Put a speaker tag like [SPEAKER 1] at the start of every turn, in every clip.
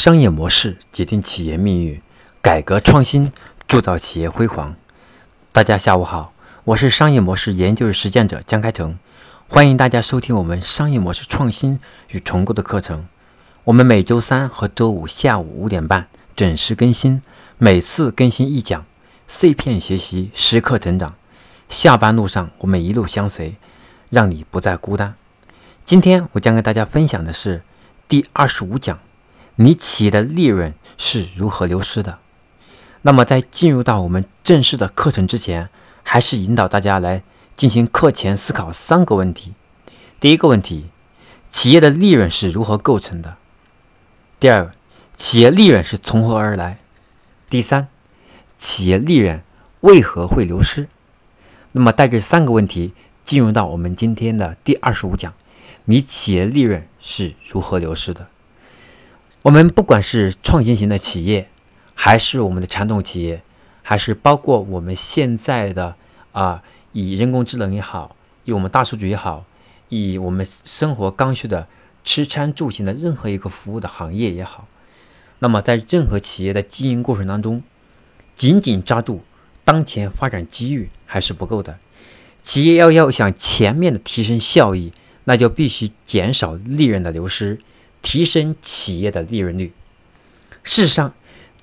[SPEAKER 1] 商业模式决定企业命运，改革创新铸造企业辉煌。大家下午好，我是商业模式研究与实践者江开成，欢迎大家收听我们商业模式创新与重构的课程。我们每周三和周五下午五点半准时更新，每次更新一讲，碎片学习，时刻成长。下班路上我们一路相随，让你不再孤单。今天我将跟大家分享的是第二十五讲。你企业的利润是如何流失的？那么，在进入到我们正式的课程之前，还是引导大家来进行课前思考三个问题。第一个问题，企业的利润是如何构成的？第二，企业利润是从何而来？第三，企业利润为何会流失？那么，带着三个问题进入到我们今天的第二十五讲，你企业利润是如何流失的？我们不管是创新型的企业，还是我们的传统企业，还是包括我们现在的啊，以人工智能也好，以我们大数据也好，以我们生活刚需的吃穿住行的任何一个服务的行业也好，那么在任何企业的经营过程当中，紧紧抓住当前发展机遇还是不够的。企业要要想全面的提升效益，那就必须减少利润的流失。提升企业的利润率。事实上，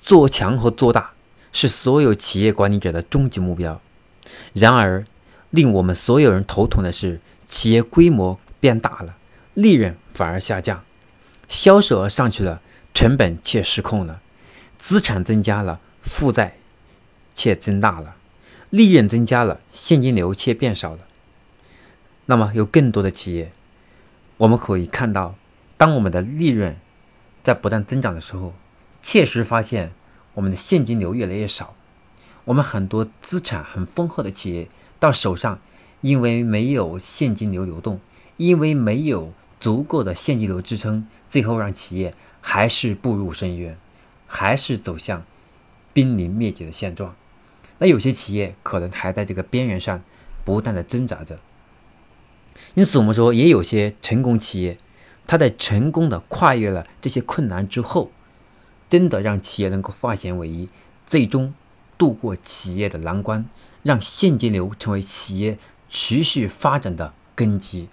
[SPEAKER 1] 做强和做大是所有企业管理者的终极目标。然而，令我们所有人头疼的是，企业规模变大了，利润反而下降；销售额上去了，成本却失控了；资产增加了，负债却增大了；利润增加了，现金流却变少了。那么，有更多的企业，我们可以看到。当我们的利润在不断增长的时候，切实发现我们的现金流越来越少。我们很多资产很丰厚的企业到手上，因为没有现金流流动，因为没有足够的现金流支撑，最后让企业还是步入深渊，还是走向濒临灭绝的现状。那有些企业可能还在这个边缘上不断的挣扎着。因此，我们说也有些成功企业。他在成功的跨越了这些困难之后，真的让企业能够化险为夷，最终度过企业的难关，让现金流成为企业持续发展的根基。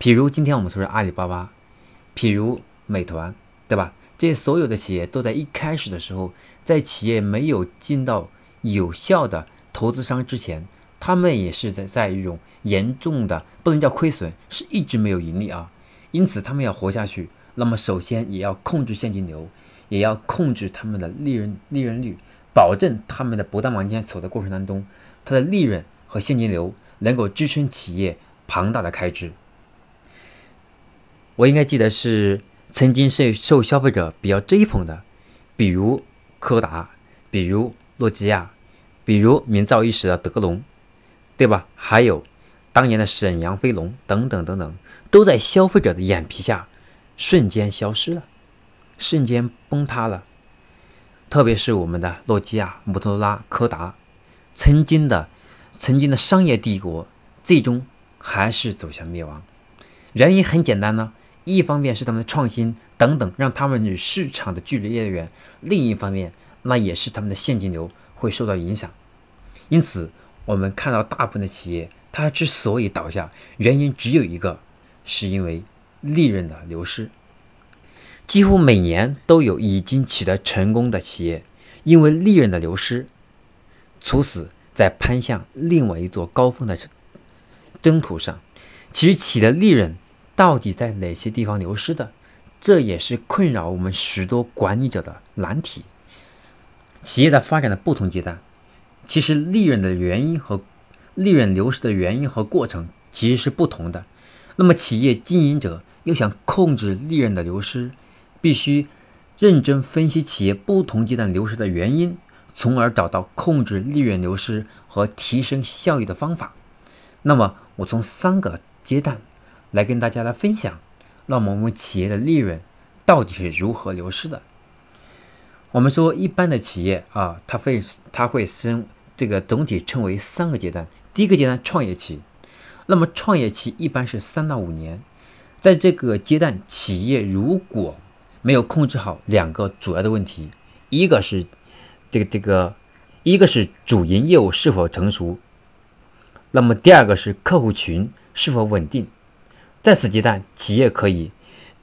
[SPEAKER 1] 譬如今天我们说的阿里巴巴，譬如美团，对吧？这些所有的企业都在一开始的时候，在企业没有进到有效的投资商之前，他们也是在在一种严重的不能叫亏损，是一直没有盈利啊。因此，他们要活下去，那么首先也要控制现金流，也要控制他们的利润利润率，保证他们的不断往前走的过程当中，它的利润和现金流能够支撑企业庞大的开支。我应该记得是曾经是受消费者比较追捧的，比如柯达，比如诺基亚，比如名噪一时的德龙，对吧？还有当年的沈阳飞龙等等等等。都在消费者的眼皮下瞬间消失了，瞬间崩塌了。特别是我们的诺基亚、摩托罗拉、柯达，曾经的、曾经的商业帝国，最终还是走向灭亡。原因很简单呢，一方面是他们的创新等等，让他们与市场的距离越远；另一方面，那也是他们的现金流会受到影响。因此，我们看到大部分的企业，它之所以倒下，原因只有一个。是因为利润的流失，几乎每年都有已经取得成功的企业，因为利润的流失，猝死在攀向另外一座高峰的征途上。其实，企业的利润到底在哪些地方流失的？这也是困扰我们许多管理者的难题。企业的发展的不同阶段，其实利润的原因和利润流失的原因和过程其实是不同的。那么，企业经营者要想控制利润的流失，必须认真分析企业不同阶段流失的原因，从而找到控制利润流失和提升效益的方法。那么，我从三个阶段来跟大家来分享，那么我们企业的利润到底是如何流失的？我们说，一般的企业啊，它会它会生这个总体称为三个阶段。第一个阶段，创业期。那么创业期一般是三到五年，在这个阶段，企业如果没有控制好两个主要的问题，一个是这个这个，一个是主营业务是否成熟，那么第二个是客户群是否稳定。在此阶段，企业可以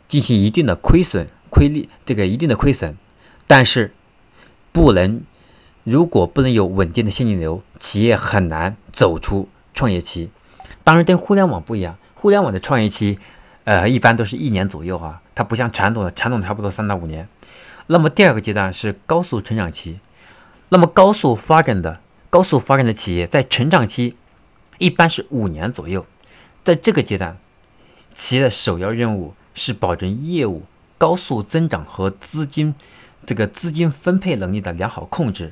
[SPEAKER 1] 进行一定的亏损、亏利，这个一定的亏损，但是不能，如果不能有稳定的现金流，企业很难走出创业期。当然，跟互联网不一样，互联网的创业期，呃，一般都是一年左右啊，它不像传统的，传统差不多三到五年。那么第二个阶段是高速成长期，那么高速发展的、高速发展的企业在成长期一般是五年左右，在这个阶段。企业的首要任务是保证业务高速增长和资金这个资金分配能力的良好控制，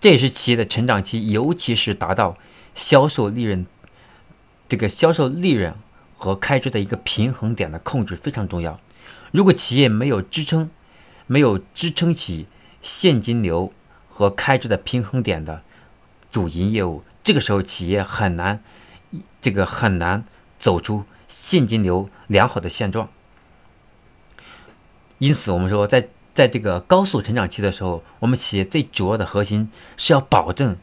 [SPEAKER 1] 这也是企业的成长期，尤其是达到销售利润这个销售利润和开支的一个平衡点的控制非常重要。如果企业没有支撑，没有支撑起现金流和开支的平衡点的主营业务，这个时候企业很难这个很难走出。现金流良好的现状，因此我们说，在在这个高速成长期的时候，我们企业最主要的核心是要保证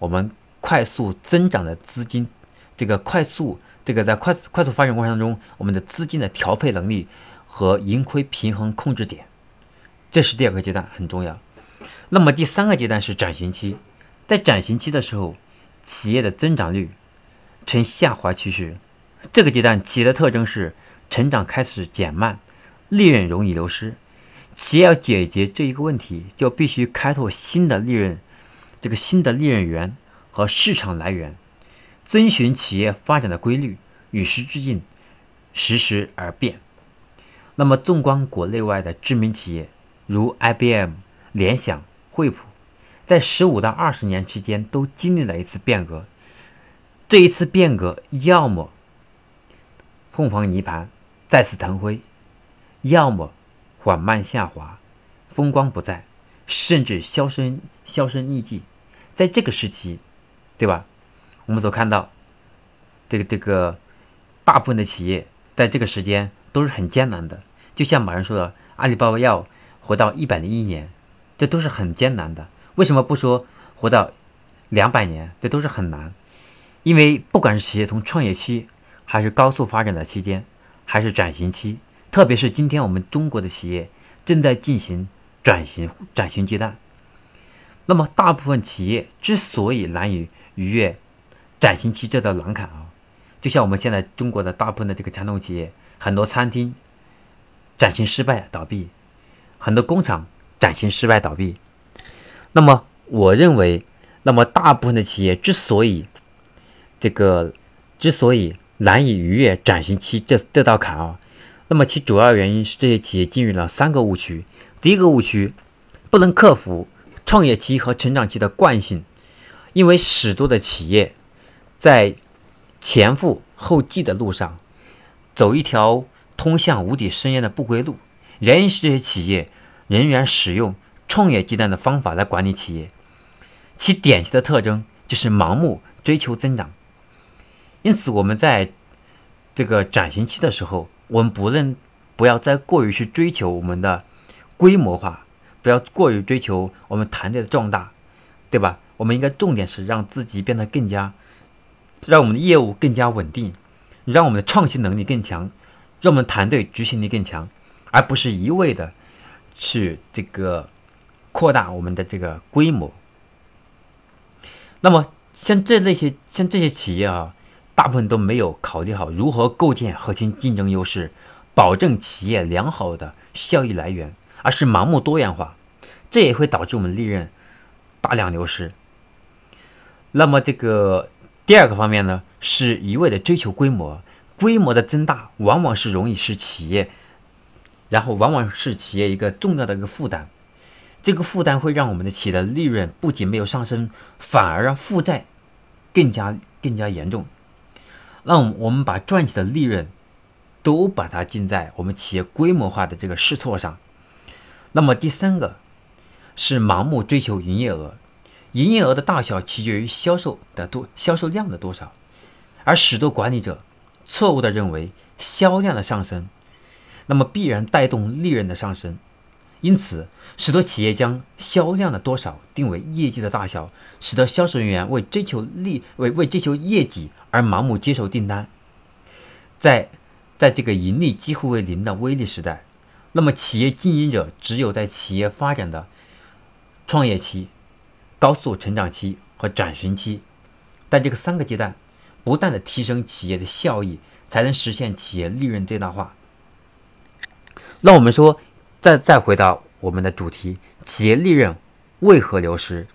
[SPEAKER 1] 我们快速增长的资金，这个快速这个在快快速发展过程当中，我们的资金的调配能力和盈亏平衡控制点，这是第二个阶段很重要。那么第三个阶段是转型期，在转型期的时候，企业的增长率呈下滑趋势。这个阶段企业的特征是成长开始减慢，利润容易流失。企业要解决这一个问题，就必须开拓新的利润，这个新的利润源和市场来源，遵循企业发展的规律，与时俱进，时时而变。那么，纵观国内外的知名企业，如 IBM、联想、惠普，在十五到二十年期间都经历了一次变革。这一次变革，要么凤凰涅槃，再次腾飞，要么缓慢下滑，风光不再，甚至销声销声匿迹。在这个时期，对吧？我们所看到，这个这个大部分的企业在这个时间都是很艰难的。就像马云说的，阿里巴巴要活到一百零一年，这都是很艰难的。为什么不说活到两百年？这都是很难，因为不管是企业从创业期。还是高速发展的期间，还是转型期，特别是今天我们中国的企业正在进行转型转型阶段。那么，大部分企业之所以难以逾越转型期这道难坎啊，就像我们现在中国的大部分的这个传统企业，很多餐厅转型失败倒闭，很多工厂转型失败倒闭。那么，我认为，那么大部分的企业之所以这个之所以难以逾越转型期这这道坎啊，那么其主要原因是这些企业进入了三个误区。第一个误区，不能克服创业期和成长期的惯性，因为许多的企业在前赴后继的路上走一条通向无底深渊的不归路。原因是这些企业仍然使用创业阶段的方法来管理企业，其典型的特征就是盲目追求增长。因此，我们在这个转型期的时候，我们不能不要再过于去追求我们的规模化，不要过于追求我们团队的壮大，对吧？我们应该重点是让自己变得更加，让我们的业务更加稳定，让我们的创新能力更强，让我们团队执行力更强，而不是一味的去这个扩大我们的这个规模。那么，像这那些像这些企业啊。大部分都没有考虑好如何构建核心竞争优势，保证企业良好的效益来源，而是盲目多元化，这也会导致我们利润大量流失。那么这个第二个方面呢，是一味的追求规模，规模的增大往往是容易使企业，然后往往是企业一个重要的一个负担，这个负担会让我们的企业的利润不仅没有上升，反而让负债更加更加严重。让我们把赚取的利润都把它进在我们企业规模化的这个试错上。那么第三个是盲目追求营业额，营业额的大小取决于销售的多销售量的多少，而许多管理者错误的认为销量的上升那么必然带动利润的上升。因此，许多企业将销量的多少定为业绩的大小，使得销售人员为追求利为为追求业绩而盲目接受订单。在在这个盈利几乎为零的微利时代，那么企业经营者只有在企业发展的创业期、高速成长期和转型期，在这个三个阶段，不断的提升企业的效益，才能实现企业利润最大化。那我们说。再再回到我们的主题，企业利润为何流失？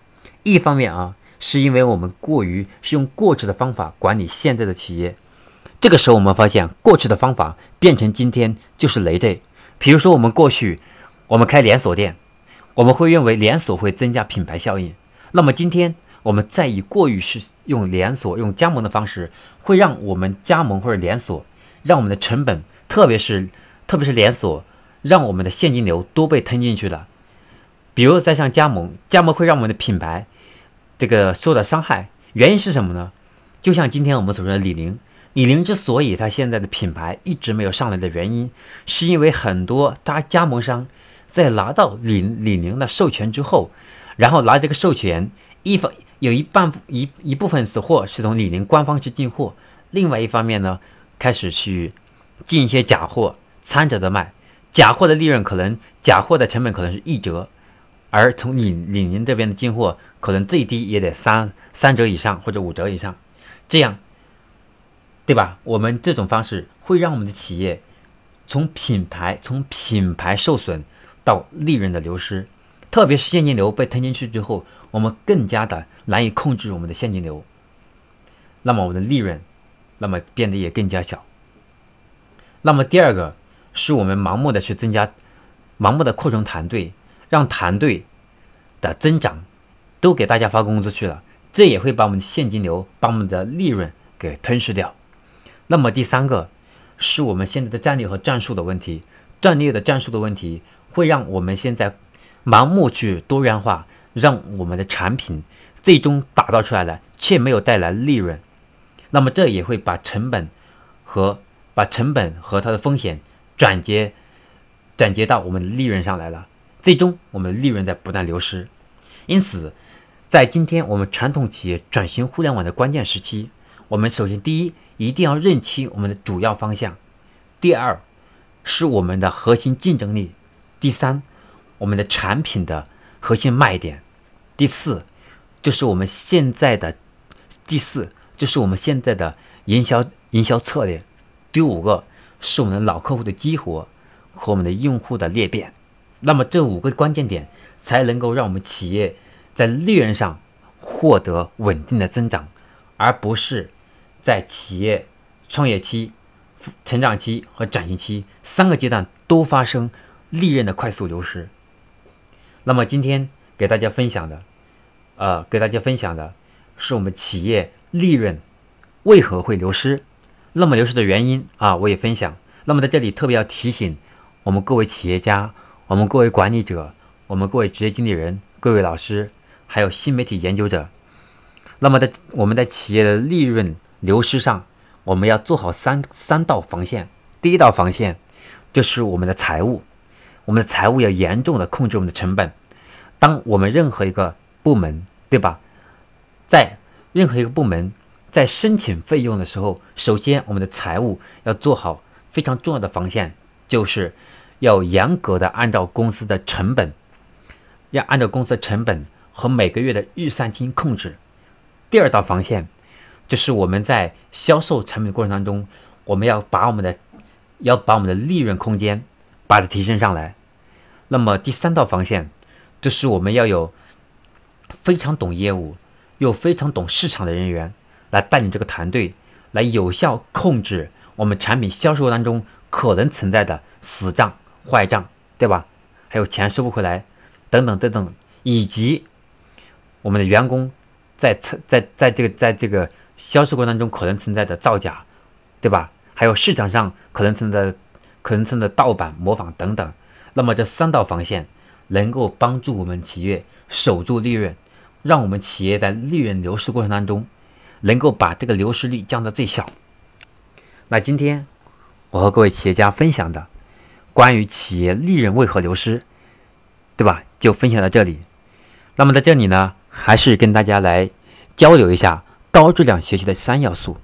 [SPEAKER 1] 一方面啊，是因为我们过于是用过去的方法管理现在的企业，这个时候我们发现过去的方法变成今天就是累赘。比如说我们过去我们开连锁店，我们会认为连锁会增加品牌效应，那么今天我们再以过于是用连锁用加盟的方式，会让我们加盟或者连锁让我们的成本，特别是特别是连锁。让我们的现金流都被吞进去了，比如再像加盟，加盟会让我们的品牌这个受到伤害。原因是什么呢？就像今天我们所说的李宁，李宁之所以它现在的品牌一直没有上来的原因，是因为很多大加盟商在拿到李李宁的授权之后，然后拿这个授权，一方有一半一一部分是货是从李宁官方去进货，另外一方面呢，开始去进一些假货掺着的卖。假货的利润可能，假货的成本可能是一折，而从李李宁这边的进货，可能最低也得三三折以上或者五折以上，这样，对吧？我们这种方式会让我们的企业从品牌从品牌受损到利润的流失，特别是现金流被吞进去之后，我们更加的难以控制我们的现金流，那么我们的利润，那么变得也更加小。那么第二个。是我们盲目的去增加，盲目的扩充团队，让团队的增长都给大家发工资去了，这也会把我们的现金流、把我们的利润给吞噬掉。那么第三个是我们现在的战略和战术的问题，战略的战术的问题会让我们现在盲目去多元化，让我们的产品最终打造出来了却没有带来利润，那么这也会把成本和把成本和它的风险。转接，转接到我们的利润上来了，最终我们的利润在不断流失。因此，在今天我们传统企业转型互联网的关键时期，我们首先第一一定要认清我们的主要方向，第二是我们的核心竞争力，第三我们的产品的核心卖点，第四就是我们现在的第四就是我们现在的营销营销策略，第五个。是我们的老客户的激活和我们的用户的裂变，那么这五个关键点才能够让我们企业在利润上获得稳定的增长，而不是在企业创业期、成长期和转型期三个阶段都发生利润的快速流失。那么今天给大家分享的，呃，给大家分享的是我们企业利润为何会流失。那么流失的原因啊，我也分享。那么在这里特别要提醒我们各位企业家、我们各位管理者、我们各位职业经理人、各位老师，还有新媒体研究者。那么在我们在企业的利润流失上，我们要做好三三道防线。第一道防线就是我们的财务，我们的财务要严重的控制我们的成本。当我们任何一个部门，对吧，在任何一个部门。在申请费用的时候，首先我们的财务要做好非常重要的防线，就是要严格的按照公司的成本，要按照公司的成本和每个月的预算进行控制。第二道防线就是我们在销售产品过程当中，我们要把我们的要把我们的利润空间把它提升上来。那么第三道防线就是我们要有非常懂业务又非常懂市场的人员。来带领这个团队，来有效控制我们产品销售当中可能存在的死账、坏账，对吧？还有钱收不回来，等等等等，以及我们的员工在在在这个在这个销售过程当中可能存在的造假，对吧？还有市场上可能存在可能存在的盗版、模仿等等。那么这三道防线能够帮助我们企业守住利润，让我们企业在利润流失过程当中。能够把这个流失率降到最小。那今天我和各位企业家分享的关于企业利润为何流失，对吧？就分享到这里。那么在这里呢，还是跟大家来交流一下高质量学习的三要素，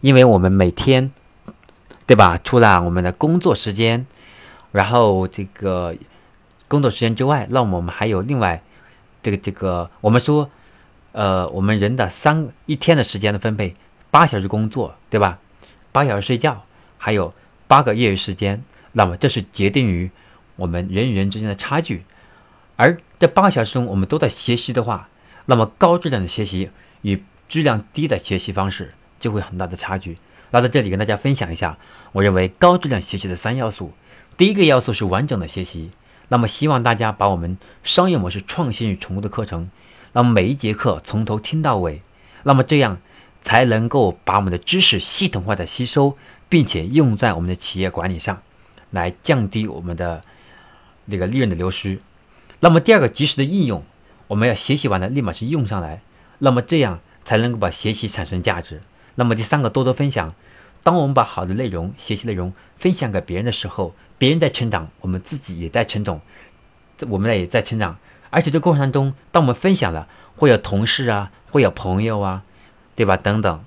[SPEAKER 1] 因为我们每天，对吧？除了我们的工作时间，然后这个工作时间之外，那么我们还有另外这个这个，我们说，呃，我们人的三一天的时间的分配，八小时工作，对吧？八小时睡觉，还有八个业余时间，那么这是决定于我们人与人之间的差距。而这八个小时中，我们都在学习的话，那么高质量的学习与质量低的学习方式就会很大的差距。那在这里跟大家分享一下，我认为高质量学习的三要素。第一个要素是完整的学习，那么希望大家把我们商业模式创新与宠物的课程，那么每一节课从头听到尾，那么这样。才能够把我们的知识系统化的吸收，并且用在我们的企业管理上，来降低我们的那个利润的流失。那么第二个及时的应用，我们要学习完了立马去用上来，那么这样才能够把学习产生价值。那么第三个多多分享，当我们把好的内容、学习内容分享给别人的时候，别人在成长，我们自己也在成长，我们也在成长。而且这过程当中，当我们分享了，会有同事啊，会有朋友啊。对吧？等等，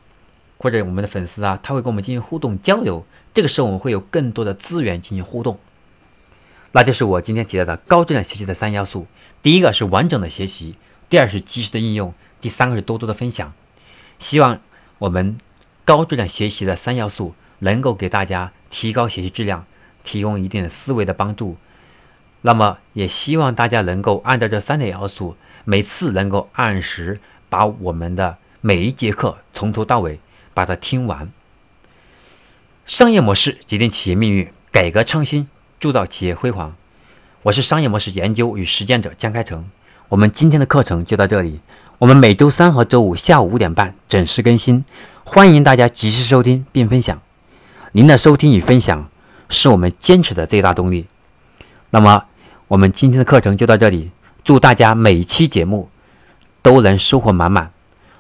[SPEAKER 1] 或者我们的粉丝啊，他会跟我们进行互动交流，这个时候我们会有更多的资源进行互动。那就是我今天提到的高质量学习的三要素：第一个是完整的学习，第二是及时的应用，第三个是多多的分享。希望我们高质量学习的三要素能够给大家提高学习质量，提供一定的思维的帮助。那么也希望大家能够按照这三点要素，每次能够按时把我们的。每一节课从头到尾把它听完。商业模式决定企业命运，改革创新铸造企业辉煌。我是商业模式研究与实践者江开成。我们今天的课程就到这里。我们每周三和周五下午五点半准时更新，欢迎大家及时收听并分享。您的收听与分享是我们坚持的最大动力。那么，我们今天的课程就到这里。祝大家每一期节目都能收获满满。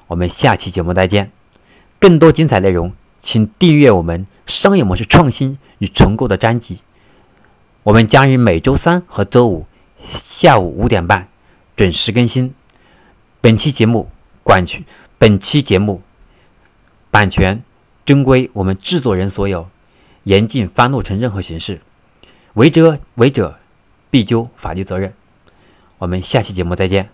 [SPEAKER 1] 我们下期节目再见。更多精彩内容，请订阅我们商业模式创新与重构的专辑。我们将于每周三和周五下午五点半准时更新。本期节目管区，本期节目版权均归我们制作人所有，严禁翻录成任何形式，违者违者必究法律责任。我们下期节目再见。